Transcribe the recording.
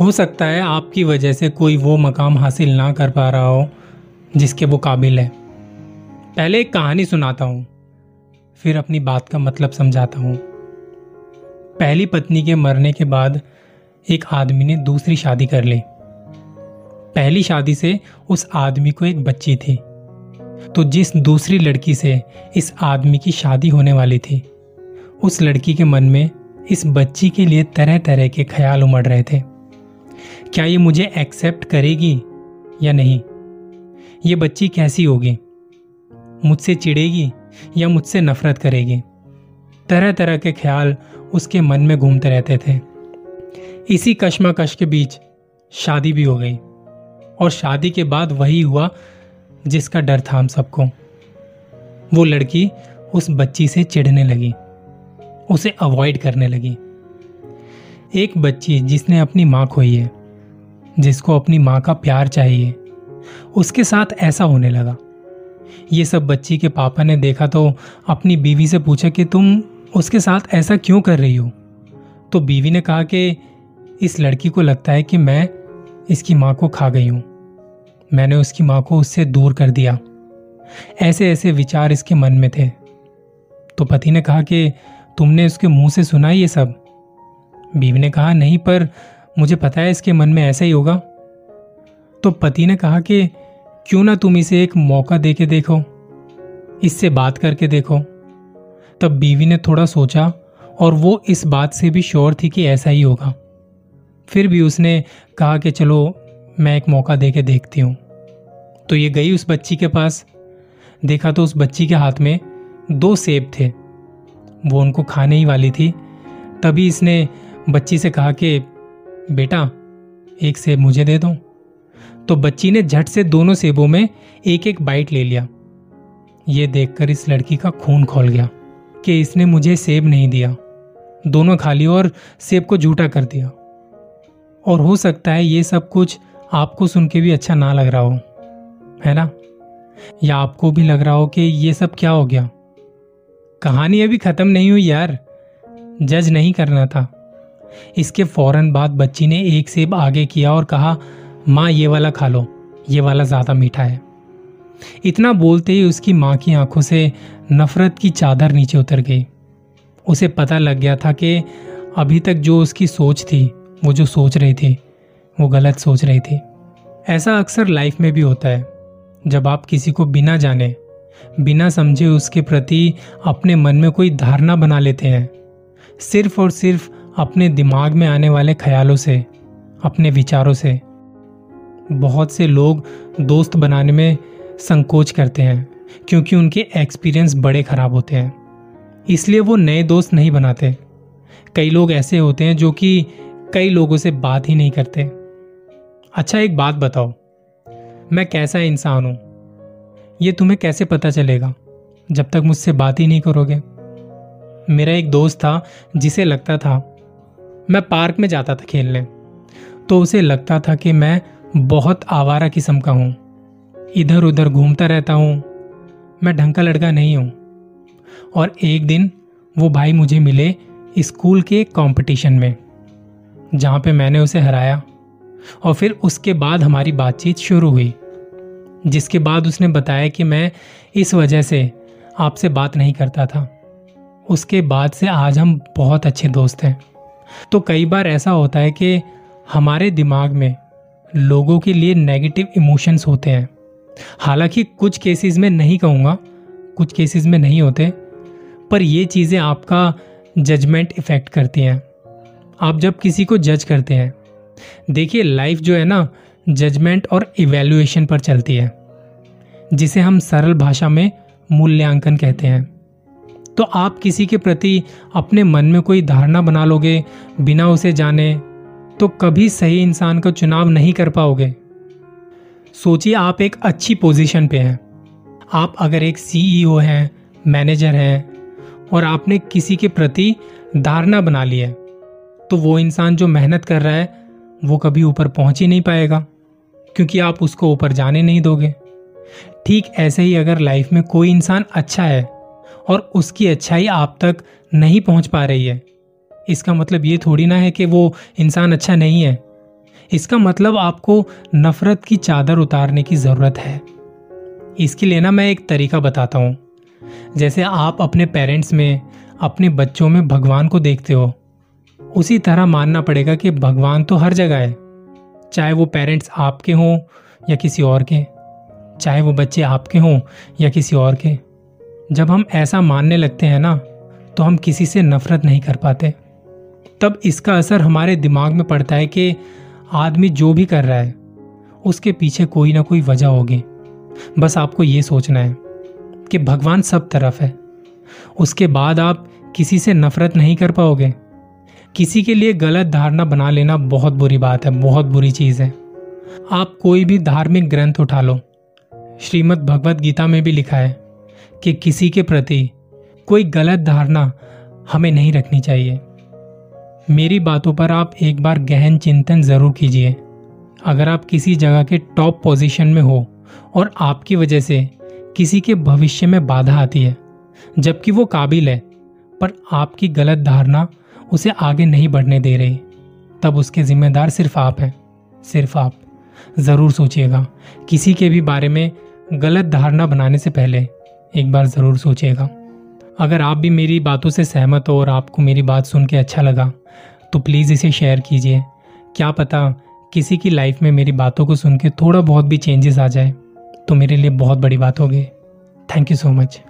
हो सकता है आपकी वजह से कोई वो मकाम हासिल ना कर पा रहा हो, जिसके वो काबिल है। पहले एक कहानी सुनाता हूँ, फिर अपनी बात का मतलब समझाता हूँ। पहली पत्नी के मरने के बाद एक आदमी ने दूसरी शादी कर ली। पहली शादी से उस आदमी को एक बच्ची थी। तो जिस दूसरी लड़की से इस आदमी की शादी होने वाली थी, उस लड़की के मन में इस बच्ची के लिए तरह तरह के ख्याल उमड़ रहे थे। क्या ये मुझे एक्सेप्ट करेगी या नहीं? ये बच्ची कैसी होगी? मुझसे चिड़ेगी या मुझसे नफरत करेगी? तरह तरह के ख्याल उसके मन में घूमते रहते थे। इसी कश्मकश के बीच शादी भी हो गई और शादी के बाद वही हुआ जिसका डर था हम सबको। वो लड़की उस बच्ची से चिढ़ने लगी, उसे अवॉइड करने लगी। एक बच्ची जिसने अपनी माँ खोई है, जिसको अपनी माँ का प्यार चाहिए। उसके साथ ऐसा होने लगा। ये सब बच्ची के पापा ने देखा तो अपनी बीवी से पूछा कि तुम उसके साथ ऐसा क्यों कर रही हो? तो बीवी ने कहा कि इस लड़की को लगता है कि मैं इसकी माँ को खा गई हूँ। मैंने उसकी माँ को उससे दूर कर दिया। ऐसे ऐसे विचार इसके मन में थे। तो पति ने कहा कि तुमने उसके मुँह से सुना ये सब? बीवी ने कहा, नहीं, पर मुझे पता है इसके मन में ऐसा ही होगा। तो पति ने कहा कि, क्यों ना तुम इसे एक मौका दे के देखो, इससे बात करके देखो। तब बीवी ने थोड़ा सोचा और वो इस बात से भी श्योर थी कि ऐसा ही होगा। फिर भी उसने कहा कि, चलो, मैं एक मौका दे के देखती हूँ। तो ये गई उस बच्ची के पास। देखा तो उस बच्ची के हाथ में दो सेब थे। वो उनको खाने ही वाली थी। तभी इसने बच्ची से कहा कि, बेटा, एक सेब मुझे दे दो। तो बच्ची ने झट से दोनों सेबों में एक एक बाइट ले लिया। ये देखकर इस लड़की का खून खोल गया कि इसने मुझे सेब नहीं दिया। दोनों खा लिया और सेब को झूठा कर दिया। और हो सकता है ये सब कुछ आपको सुन के भी अच्छा ना लग रहा हो, है ना? या आपको भी लग रहा हो कि ये सब क्या हो गया? कहानी अभी खत्म नहीं हुई यार। जज नहीं करना था। इसके फ़ौरन बाद बच्ची ने एक सेब आगे किया और कहा, माँ, ये वाला खा लो। ये वाला ज़्यादा मीठा है। इतना बोलते ही उसकी माँ की आँखों से नफरत की चादर नीचे उतर गई। उसे पता लग गया था कि अभी तक जो उसकी सोच थी, वो जो सोच रही थी, वो गलत सोच रही थी। ऐसा अक्सर लाइफ में भी होता है। जब आप किसी को बिना जाने, बिना समझे उसके प्रति अपने मन में कोई धारणा बना लेते हैं, सिर्फ़ और सिर्फ़ अपने दिमाग में आने वाले ख्यालों से, अपने विचारों से। बहुत से लोग दोस्त बनाने में संकोच करते हैं, क्योंकि उनके एक्सपीरियंस बड़े खराब होते हैं। इसलिए वो नए दोस्त नहीं बनाते। कई लोग ऐसे होते हैं जो कि कई लोगों से बात ही नहीं करते। अच्छा एक बात बताओ। मैं कैसा इंसान हूँ? ये तुम्हें कैसे पता चलेगा, जब तक मुझसे बात ही नहीं करोगे? मेरा एक दोस्त था, जिसे लगता था मैं पार्क में जाता था खेलने। तो उसे लगता था कि मैं बहुत आवारा किस्म का हूँ। इधर उधर घूमता रहता हूँ। मैं ढंग का लड़का नहीं हूँ। और एक दिन वो भाई मुझे मिले स्कूल के कंपटीशन में, जहाँ पे मैंने उसे हराया। और फिर उसके बाद हमारी बातचीत शुरू हुई, जिसके बाद उसने बताया कि मैं इस वजह से आपसे बात नहीं करता था। उसके बाद से आज हम बहुत अच्छे दोस्त हैं। तो कई बार ऐसा होता है कि हमारे दिमाग में लोगों के लिए नेगेटिव इमोशंस होते हैं। हालाँकि कुछ केसेस में नहीं कहूँगा, कुछ केसेस में नहीं होते, पर ये चीज़ें आपका जजमेंट इफ़ेक्ट करती हैं। आप जब किसी को जज करते हैं, देखिए लाइफ जो है ना जजमेंट और इवेल्युएशन पर चलती है, जिसे हम सरल भाषा में मूल्यांकन कहते हैं। तो आप किसी के प्रति अपने मन में कोई धारणा बना लोगे, बिना उसे जाने तो कभी सही इंसान का चुनाव नहीं कर पाओगे। सोचिए आप एक अच्छी पोजीशन पे हैं। आप अगर एक सीईओ हैं, मैनेजर हैं, और आपने किसी के प्रति धारणा बना ली है तो वो इंसान जो मेहनत कर रहा है, वो कभी ऊपर पहुँच ही नहीं पाएगा, क्योंकि आप उसको ऊपर जाने नहीं दोगे। ठीक ऐसे ही अगर लाइफ में कोई इंसान अच्छा है और उसकी अच्छाई आप तक नहीं पहुँच पा रही है। इसका मतलब ये थोड़ी ना है कि वो इंसान अच्छा नहीं है। इसका मतलब आपको नफरत की चादर उतारने की ज़रूरत है। इसके लिए ना मैं एक तरीका बताता हूँ। जैसे आप अपने पेरेंट्स में, अपने बच्चों में भगवान को देखते हो, उसी तरह मानना पड़ेगा कि भगवान तो हर जगह है। चाहे वो पेरेंट्स आपके हों या किसी और के, चाहे वो बच्चे आपके हों या किसी और के। जब हम ऐसा मानने लगते हैं ना तो हम किसी से नफरत नहीं कर पाते। तब इसका असर हमारे दिमाग में पड़ता है कि आदमी जो भी कर रहा है, उसके पीछे कोई ना कोई वजह होगी। बस आपको ये सोचना है कि भगवान सब तरफ़ है। उसके बाद आप किसी से नफरत नहीं कर पाओगे। किसी के लिए गलत धारणा बना लेना बहुत बुरी बात है, बहुत बुरी चीज़ है। आप कोई भी धार्मिक ग्रंथ उठा लो। श्रीमद् भगवत गीता में भी लिखा है कि किसी के प्रति कोई गलत धारणा हमें नहीं रखनी चाहिए। मेरी बातों पर आप एक बार गहन चिंतन ज़रूर कीजिए। अगर आप किसी जगह के टॉप पोजीशन में हो और आपकी वजह से किसी के भविष्य में बाधा आती है, जबकि वो काबिल है, पर आपकी गलत धारणा उसे आगे नहीं बढ़ने दे रही, तब उसके जिम्मेदार सिर्फ़ आप हैं। सिर्फ़ आप ज़रूर सोचिएगा, किसी के भी बारे में गलत धारणा बनाने से पहले एक बार ज़रूर सोचिएगा। अगर आप भी मेरी बातों से सहमत हो और आपको मेरी बात सुन के अच्छा लगा तो प्लीज़ इसे शेयर कीजिए। क्या पता किसी की लाइफ में मेरी बातों को सुन के थोड़ा बहुत भी चेंजेस आ जाए तो मेरे लिए बहुत बड़ी बात होगी। Thank you so much